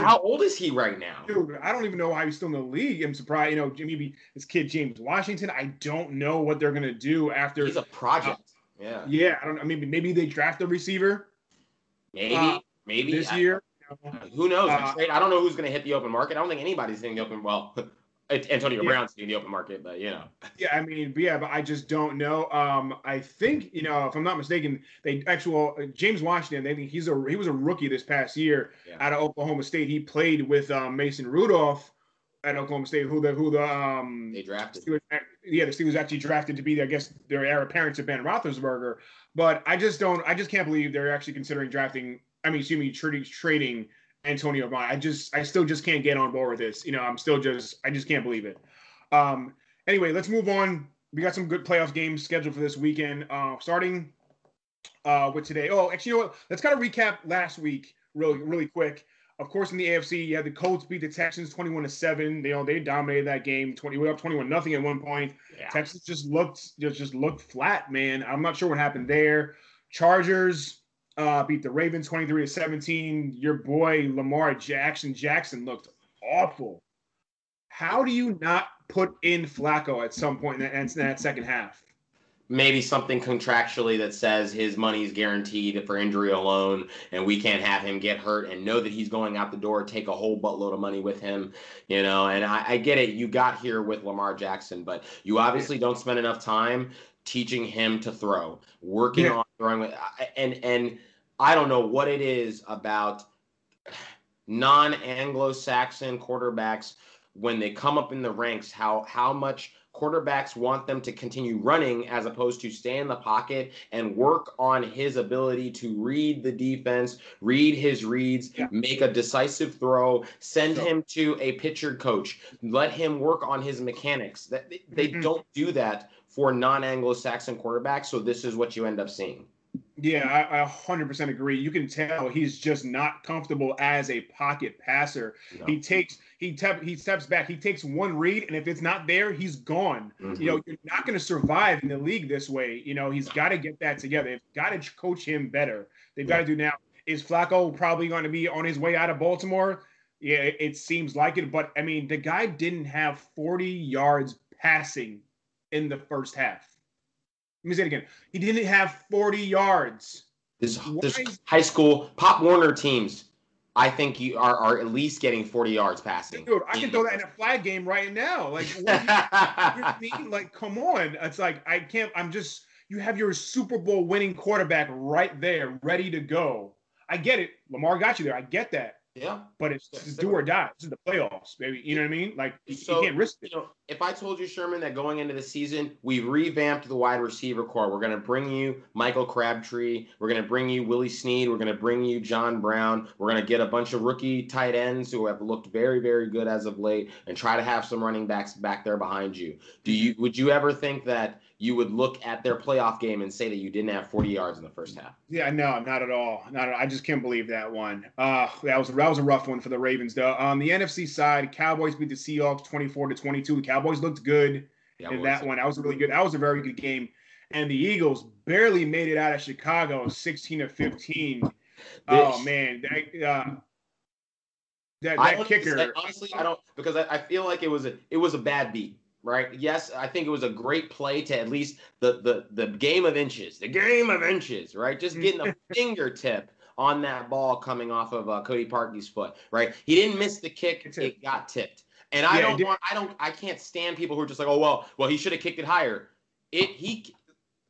How old is he right now? Dude, I don't even know why he's still in the league. I'm surprised. You know, maybe this kid James Washington. I don't know what they're gonna do after. He's a project. Uh, yeah. Yeah. I don't. I mean, maybe they draft a receiver. Maybe. Uh, Maybe this year. Who knows? Uh, I don't know who's going to hit the open market. I don't think anybody's hitting the open. Well, Antonio yeah. Brown's hitting the open market, but you know. Yeah, I mean, yeah, but I just don't know. Um, I think you know, if I'm not mistaken, they actual uh, James Washington. They think he's a he was a rookie this past year yeah. out of Oklahoma State. He played with um, Mason Rudolph at Oklahoma State, who the who the um they drafted. Steelers, yeah, the Steelers actually drafted to be, I guess, their heir apparent to Ben Roethlisberger. But I just don't, I just can't believe they're actually considering drafting I mean, excuse me, trading trading Antonio Brown. I just I still just can't get on board with this. You know, I'm still just I just can't believe it. Um, anyway, let's move on. We got some good playoff games scheduled for this weekend. Uh, starting uh, with today. Oh, actually, you know what? Let's kind of recap last week really really quick. Of course, in the AFC, you had the Colts beat the Texans 21 to 7. They, you know, they dominated that game. 20 we up 21 nothing at one point. Yeah. Texas just looked just, just looked flat, man. I'm not sure what happened there. Chargers uh, beat the Ravens 23 to 17. Your boy Lamar Jackson Jackson looked awful. How do you not put in Flacco at some point in that, in that second half? maybe something contractually that says his money is guaranteed for injury alone and we can't have him get hurt and know that he's going out the door take a whole buttload of money with him you know and I, I get it you got here with lamar jackson but you obviously don't spend enough time teaching him to throw working yeah. on throwing with and and i don't know what it is about non-anglo-saxon quarterbacks when they come up in the ranks how how much quarterbacks want them to continue running as opposed to stay in the pocket and work on his ability to read the defense, read his reads, yeah. make a decisive throw, send him to a pitcher coach, let him work on his mechanics. That they mm-hmm. don't do that for non-Anglo-Saxon quarterbacks, so this is what you end up seeing. Yeah, I, I 100% agree. You can tell he's just not comfortable as a pocket passer. No. He takes he tep, he steps back, he takes one read, and if it's not there, he's gone. Mm-hmm. You know, you're not going to survive in the league this way. You know, he's got to get that together. They've got to coach him better. They've yeah. got to do now. Is Flacco probably going to be on his way out of Baltimore? Yeah, it, it seems like it. But I mean, the guy didn't have 40 yards passing in the first half. Let me say it again. He didn't have 40 yards. This, this high school Pop Warner teams, I think you are, are at least getting 40 yards passing. Dude, I can throw that in a flag game right now. Like, what you, you mean? Like, come on. It's like I can't. I'm just. You have your Super Bowl winning quarterback right there, ready to go. I get it. Lamar got you there. I get that. Yeah. But it's, do or die. This is the playoffs, baby. You know what I mean? Like so, you can't risk it. You know, if I told you, Sherman, that going into the season, we revamped the wide receiver core. We're gonna bring you Michael Crabtree. We're gonna bring you Willie Snead. We're gonna bring you John Brown. We're gonna get a bunch of rookie tight ends who have looked very, very good as of late, and try to have some running backs back there behind you. Do you would you ever think that you would look at their playoff game and say that you didn't have 40 yards in the first half. Yeah, no, not at all. Not at all. I just can't believe that one. Uh, that was that was a rough one for the Ravens. Though on the NFC side, Cowboys beat the Seahawks 24 to 22. The Cowboys looked good in that one. That was really good. That was a very good game. And the Eagles barely made it out of Chicago, 16 to 15. Oh man, that uh, that, that I kicker. Honestly, I don't because I, I feel like it was a it was a bad beat right? Yes, I think it was a great play to at least the the the game of inches, the game of inches, right? Just getting a fingertip on that ball coming off of uh, Cody Parkey's foot, right? He didn't miss the kick; it got tipped. And I yeah, don't want, I don't, I can't stand people who are just like, oh well, well he should have kicked it higher. It he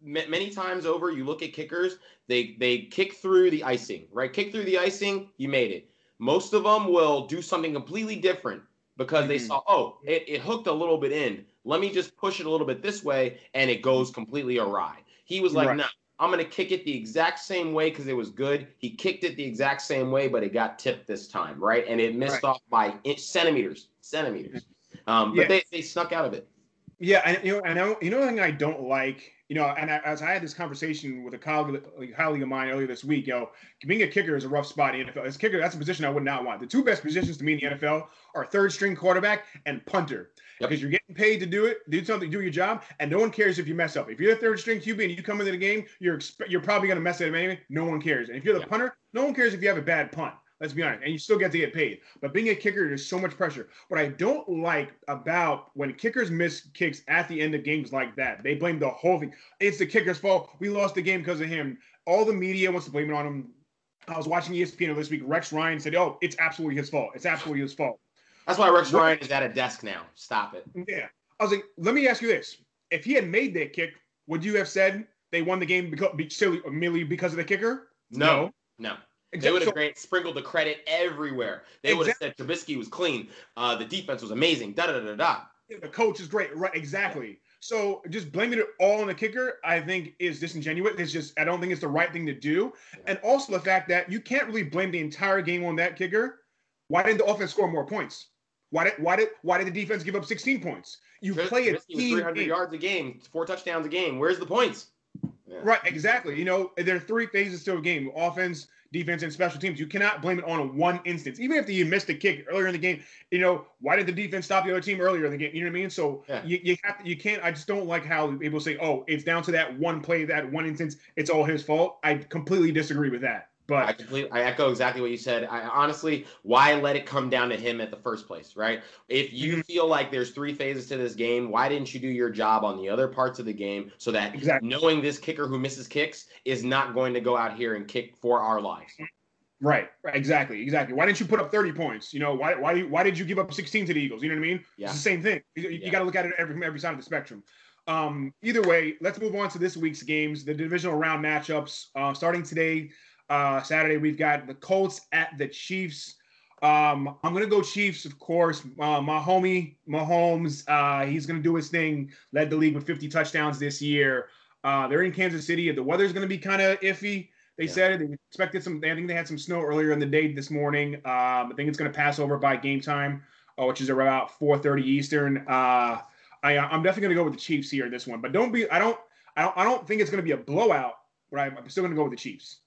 many times over, you look at kickers, they they kick through the icing, right? Kick through the icing, you made it. Most of them will do something completely different because mm-hmm. they saw, oh, it, it hooked a little bit in. Let me just push it a little bit this way, and it goes completely awry. He was like, right. no, I'm going to kick it the exact same way because it was good. He kicked it the exact same way, but it got tipped this time, right? And it missed right. off by inch, centimeters, centimeters. Um, but they, they snuck out of it. Yeah, and you know, and I, you know, the thing I don't like you know, and as I had this conversation with a colleague, colleague of mine earlier this week, yo, being a kicker is a rough spot in the NFL. As a kicker, that's a position I would not want. The two best positions to me in the NFL are third string quarterback and punter. Yep. Because you're getting paid to do it, do something, do your job, and no one cares if you mess up. If you're the third string QB and you come into the game, you're you're probably going to mess it up anyway. No one cares. And if you're the yep. punter, no one cares if you have a bad punt. Let's be honest. And you still get to get paid. But being a kicker, there's so much pressure. What I don't like about when kickers miss kicks at the end of games like that, they blame the whole thing. It's the kicker's fault. We lost the game because of him. All the media wants to blame it on him. I was watching ESPN this week. Rex Ryan said, "Oh, it's absolutely his fault. It's absolutely his fault." That's why Rex? Ryan is at a desk now. Stop it. Yeah. I was like, let me ask you this: If he had made that kick, would you have said they won the game because silly merely because of the kicker? No. No. no. They would have great sprinkled the credit everywhere. They exactly. would have said Trubisky was clean. Uh, the defense was amazing. Da da da da. The coach is great. Right. Exactly. So just blaming it all on the kicker, I think, is disingenuous. It's just I don't think it's the right thing to do. And also the fact that you can't really blame the entire game on that kicker Why didn't the offense score more points? Why did why did why did the defense give up 16 points? You play a team 300 game. yards a game, four touchdowns a game. Where's the points? Yeah. Right, exactly. You know, there are three phases to a game: offense, defense, and special teams. You cannot blame it on one instance. Even if you missed a kick earlier in the game, you know, why did the defense stop the other team earlier in the game? You know what I mean? So Yeah. you, you have to, you can't. I just don't like how people say, "Oh, it's down to that one play, that one instance. It's all his fault." I completely disagree with that. I But completely, I echo exactly what you said. I honestly, why let it come down to him at the first place, right? If you Mhm. feel like there's three phases to this game, why didn't you do your job on the other parts of the game so that Exactly. knowing this kicker who misses kicks is not going to go out here and kick for our lives? right, right, exactly, exactly. Why didn't you put up 30 points? You know, why why why did you give up 16 to the Eagles? You know what I mean? Yeah. It's the same thing. You, you Yeah. got to look at it every, from every side of the spectrum. Um, either way, let's move on to this week's games, the divisional round matchups. Uh, starting today, uh, Saturday, we've got the Colts at the Chiefs. Um, I'm gonna go Chiefs, of course. Uh, my homie Mahomes, uh, he's gonna do his thing. Led the league with 50 touchdowns this year. Uh, they're in Kansas City. The weather's gonna be kind of iffy. They Yeah. said they expected some. I think they had some snow earlier in the day this morning. Um, I think it's going to pass over by game time, uh, which is about 4:30 Eastern. Uh, I, I'm definitely going to go with the Chiefs here in this one, but don't be. I don't. I don't. I don't think it's going to be a blowout. But I'm, I'm still going to go with the Chiefs.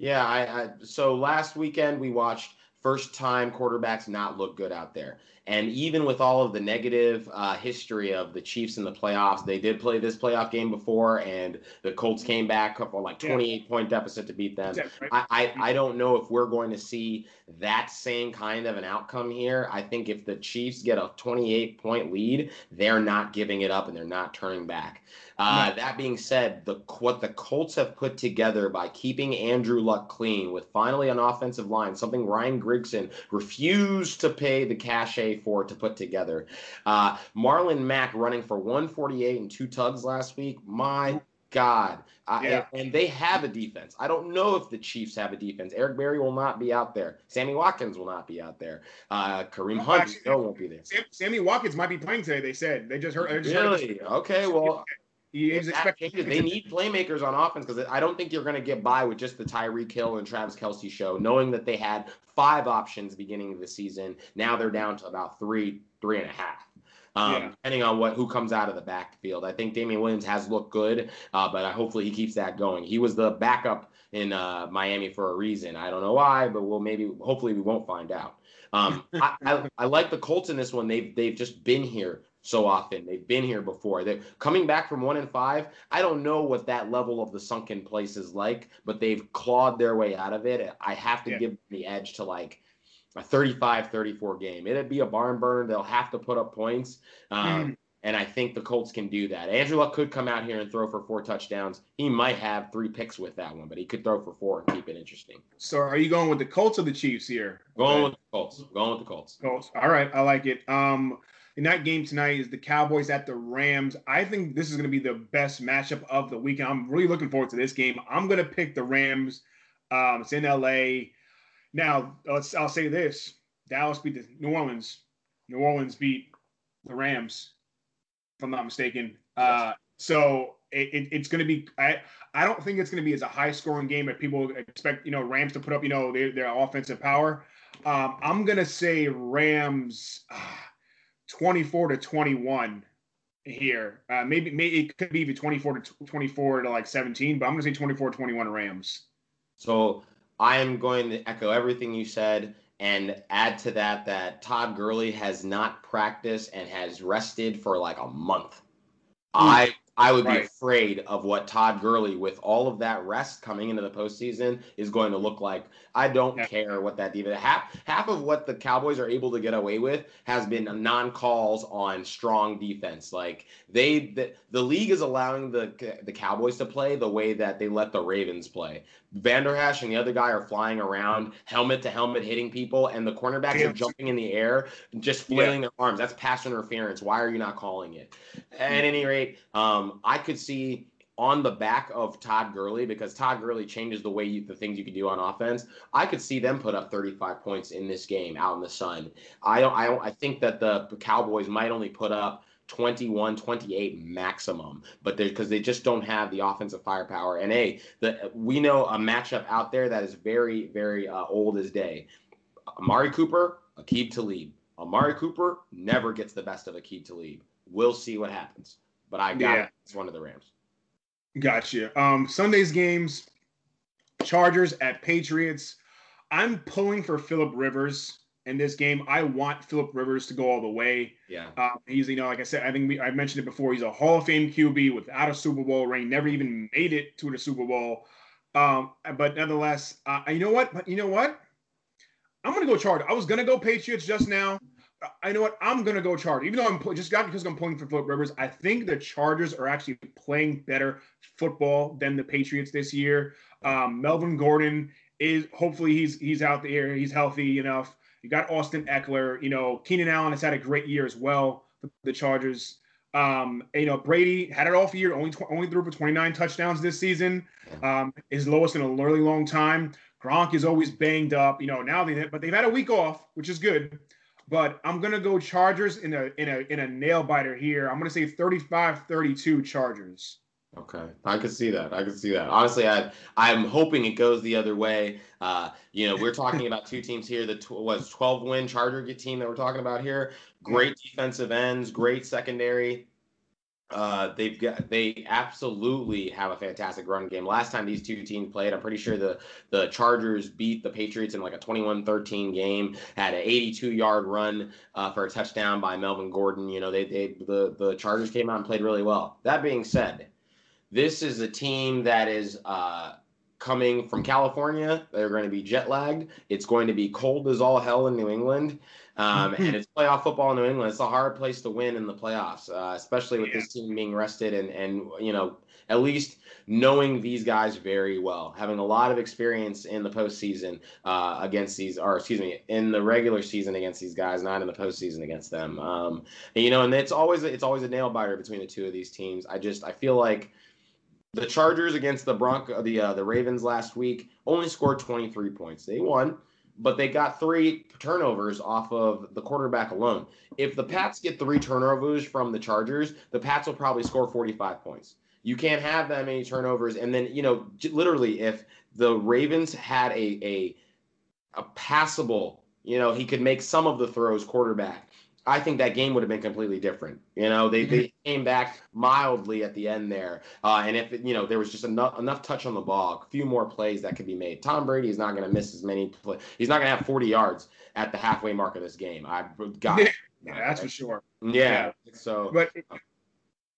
Yeah, I, I so last weekend we watched first time quarterbacks not look good out there. And even with all of the negative uh, history of the Chiefs in the playoffs, they did play this playoff game before, and the Colts came back for like Yeah. 28 point deficit to beat them. Exactly. I, I, I don't know if we're going to see that same kind of an outcome here. I think if the Chiefs get a 28 point lead, they're not giving it up and they're not turning back. Uh, That being said, the what the Colts have put together by keeping Andrew Luck clean with finally an offensive line, something Ryan Grigson refused to pay the cachet for to put together. Uh, Marlon Mack running for 148 and two tugs last week. My God. I, Yeah. and they have a defense. I don't know if the Chiefs have a defense. Eric Berry will not be out there. Sammy Watkins will not be out there. Uh, Kareem Hunt actually, still won't be there. Sammy Watkins might be playing today. They said they just heard. I just heard Really? Okay. Well, he is that expected. they need playmakers on offense because I don't think you're going to get by with just the Tyreek Hill and Travis Kelce show, knowing that they had five options beginning of the season. Now they're down to about three, three and a half. Um, Yeah. Depending on what who comes out of the backfield, I think Damien Williams has looked good, uh, but I, hopefully he keeps that going. He was the backup in uh, Miami for a reason. I don't know why, but we'll maybe hopefully we won't find out. Um, I, I, I like the Colts in this one. They've they've just been here so often. They've been here before. They're coming back from one and five. I don't know what that level of the sunken place is like, but they've clawed their way out of it. I have to Yeah. give them the edge to like a 35-34 game. It'd be a barn burner. They'll have to put up points. Um, Mm. And I think the Colts can do that. Andrew Luck could come out here and throw for four touchdowns. He might have three picks with that one, but he could throw for four and keep it interesting. So are you going with the Colts or the Chiefs here? Going with the Colts. Going with the Colts. Colts. All right, I like it. Um, in that game tonight is the Cowboys at the Rams. I think this is going to be the best matchup of the weekend. I'm really looking forward to this game. I'm going to pick the Rams. Um, it's in LA. Now, let's. I'll say this: Dallas beat the New Orleans. New Orleans beat the Rams, if I'm not mistaken. Uh, so it, it, it's going to be. I I don't think it's going to be as a high scoring game that people expect. You know, Rams to put up. You know, their their offensive power. Um, I'm gonna say Rams, ah, 24 to 21 here. Uh, maybe, maybe it could be even 24 to 24 to like 17, but I'm gonna say 24 21 Rams. So I am going to echo everything you said and add to that that Todd Gurley has not practiced and has rested for like a month. I I would be afraid of what Todd Gurley, with all of that rest coming into the postseason, is going to look like. I don't Yeah. care what that defense. Half half of what the Cowboys are able to get away with has been non-calls on strong defense. Like they, the, the league is allowing the the Cowboys to play the way that they let the Ravens play. Vander Esch and the other guy are flying around, helmet to helmet, hitting people, and the cornerbacks Yeah. are jumping in the air, just flailing their arms. That's pass interference. Why are you not calling it? At any rate, um, I could see on the back of Todd Gurley because Todd Gurley changes the way you, the things you can do on offense. I could see them put up 35 points in this game out in the sun. I don't. I don't. I think that the Cowboys might only put up 21, 28 maximum, but they because they just don't have the offensive firepower. And hey, the we know a matchup out there that is very, very uh, old as day. Amari Cooper, Aqib Talib. Amari Cooper never gets the best of Aqib Talib. We'll see what happens. But I got Yeah. it. It's one of the Rams. Gotcha. Um, Sunday's games: Chargers at Patriots. I'm pulling for Philip Rivers in this game. I want Philip Rivers to go all the way. Yeah. Um, he's, you know, like I said, I think we, I mentioned it before. He's a Hall of Fame QB without a Super Bowl ring. Never even made it to the Super Bowl. Um, but nonetheless, uh, you know what? But you know what? I'm gonna go Chargers. I was gonna go Patriots just now. I know what I'm gonna go Chargers. Even though I'm just got because I'm pulling for Philip Rivers. I think the Chargers are actually playing better football than the Patriots this year. Um, Melvin Gordon is hopefully he's he's out there. He's healthy enough. You got Austin Ekeler. You know, Keenan Allen has had a great year as well for the Chargers. Um, you know, Brady had it off year, only tw- only threw for 29 touchdowns this season. Um, his lowest in a really long time. Gronk is always banged up. You know, now they but they've had a week off, which is good. But I'm gonna go Chargers in a in a in a nail biter here. I'm gonna say 35-32 Chargers. Okay, I could see that. I could see that. Honestly, I I'm hoping it goes the other way. Uh, you know, we're talking about two teams here. The tw- was 12 win Charger team that we're talking about here. Great defensive ends, great secondary. Uh, they've got they absolutely have a fantastic run game. Last time these two teams played, I'm pretty sure the the Chargers beat the Patriots in like a 21-13 game. Had an 82 yard run uh, for a touchdown by Melvin Gordon. You know, they they the the Chargers came out and played really well. That being said, this is a team that is uh, coming from California. They're going to be jet lagged. It's going to be cold as all hell in New England. Um, and it's playoff football in New England. It's a hard place to win in the playoffs, uh, especially with Yeah. this team being rested and, and, you know, at least knowing these guys very well, having a lot of experience in the postseason uh, against these, or excuse me, in the regular season against these guys, not in the postseason against them. Um, and, you know, and it's always it's always a nail biter between the two of these teams. I just I feel like the Chargers against the Bronco, the uh, the Ravens last week only scored 23 points. They won, but they got three turnovers off of the quarterback alone. If the Pats get three turnovers from the Chargers, the Pats will probably score 45 points. You can't have that many turnovers, and then you know, literally, if the Ravens had a a a passable, you know, he could make some of the throws quarterback. I think that game would have been completely different. You know, they, they came back mildly at the end there. Uh, and if, you know, there was just enough, enough touch on the ball, a few more plays that could be made. Tom Brady is not going to miss as many play. He's not going to have 40 yards at the halfway mark of this game. I've got it. Yeah, that's for sure. Yeah. So, But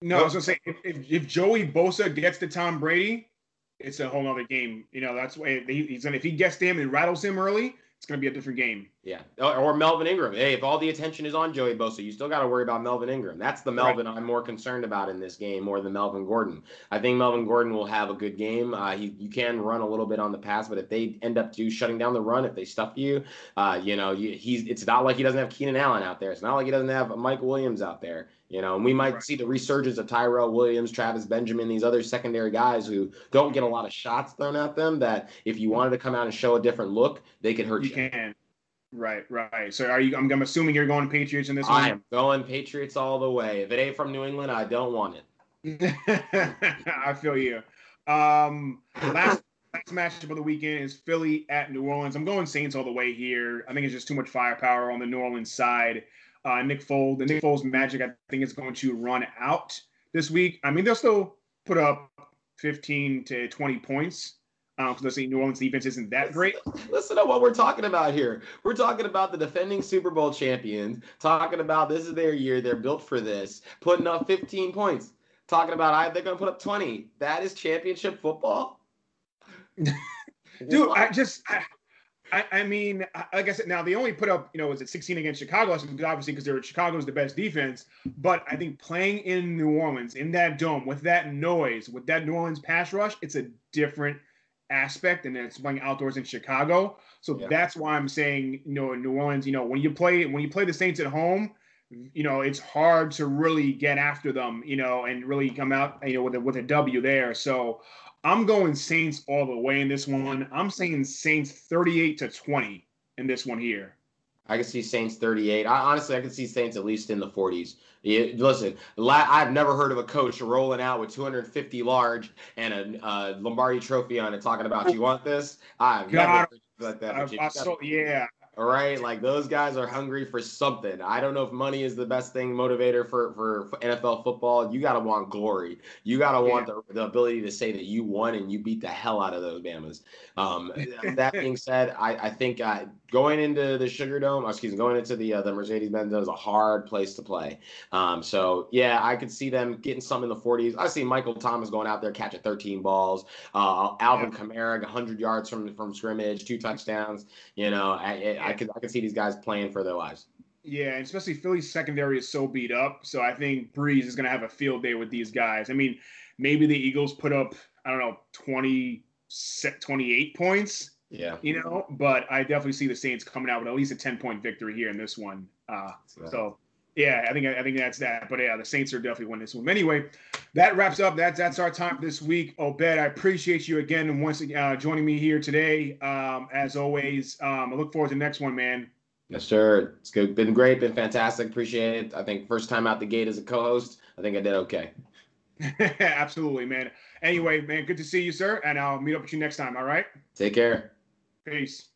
no, I was gonna say if, if, if Joey Bosa gets to Tom Brady, it's a whole other game. You know, that's why he, he's gonna if he gets to him and rattles him early, it's gonna be a different game. yeah. Or, Melvin Ingram. Hey, if all the attention is on Joey Bosa, you still got to worry about Melvin Ingram. That's the Melvin I'm more concerned about in this game more than Melvin Gordon. I think Melvin Gordon will have a good game. Uh, he, you can run a little bit on the pass, but if they end up do shutting down the run, if they stuff you, uh, you know, you, he's it's not like he doesn't have Keenan Allen out there. It's not like he doesn't have Mike Williams out there. You know, and we might Right. see the resurgence of Tyrell Williams, Travis Benjamin, these other secondary guys who don't get a lot of shots thrown at them. That if you wanted to come out and show a different look, they could hurt You you. can. Right, right. So are you? I'm, I'm assuming you're going Patriots in this I one. am going Patriots all the way. If it ain't from New England, I don't want it. I feel you. Um, last last matchup of the weekend is Philly at New Orleans. I'm going Saints all the way here. I think it's just too much firepower on the New Orleans side. Uh, Nick Foles, the Nick Foles magic, I think is going to run out this week. I mean, they'll still put up 15 to 20 points because let's say New Orleans defense isn't that great. Listen to what we're talking about here. We're talking about the defending Super Bowl champions, talking about this is their year, they're built for this, putting up 15 points. Talking about I, they're going to put up 20. That is championship football? Dude, I just, I, I, I mean, I- like I said, now they only put up, you know, was it 16 against Chicago? Obviously because they're Chicago's the best defense. But I think playing in New Orleans in that dome with that noise, with that New Orleans pass rush, it's a different aspect, and it's playing outdoors in Chicago. So Yeah. that's why I'm saying, you know, in New Orleans, you know, when you play when you play the Saints at home. You know, it's hard to really get after them, you know, and really come out, you know, with a, with a W there. So I'm going Saints all the way in this one. I'm saying Saints 38 to 20 in this one here. I can see Saints 38. I honestly, I can see Saints at least in the 40s. Yeah, listen, la- I've never heard of a coach rolling out with 250 large and a uh, Lombardi trophy on it, talking about you want this. I've God, never heard like that. I, I saw, yeah, All right, like those guys are hungry for something. I don't know if money is the best thing motivator for for, for NFL football. You gotta want glory. You gotta want the, the ability to say that you won and you beat the hell out of those Bama's. Um, that being said, I, I think uh, going into the Sugar Dome, excuse me, going into the uh, the Mercedes-Benz Dome is a hard place to play. Um, so yeah, I could see them getting some in the 40s. I see Michael Thomas going out there catching 13 balls. Uh, Alvin yeah. Kamara 100 yards from from scrimmage, two touchdowns. You know, I, I could I could see these guys playing for their lives. Yeah, and especially Philly's secondary is so beat up. So I think Brees is going to have a field day with these guys. I mean, maybe the Eagles put up, I don't know, 20, 28 points. Yeah. You know, but I definitely see the Saints coming out with at least a 10 point victory here in this one. Uh, so yeah, I think I think that's that. But yeah, the Saints are definitely winning this one. Anyway, that wraps up. That's that's our time this week. Obed, I appreciate you again and once again uh, joining me here today. Um, as always, um, I look forward to the next one, man. Yes, sir. It's good. Been great. Been fantastic. Appreciate it. I think first time out the gate as a co-host. I think I did okay. Absolutely, man. Anyway, man, good to see you, sir. And I'll meet up with you next time. All right. Take care. Peace.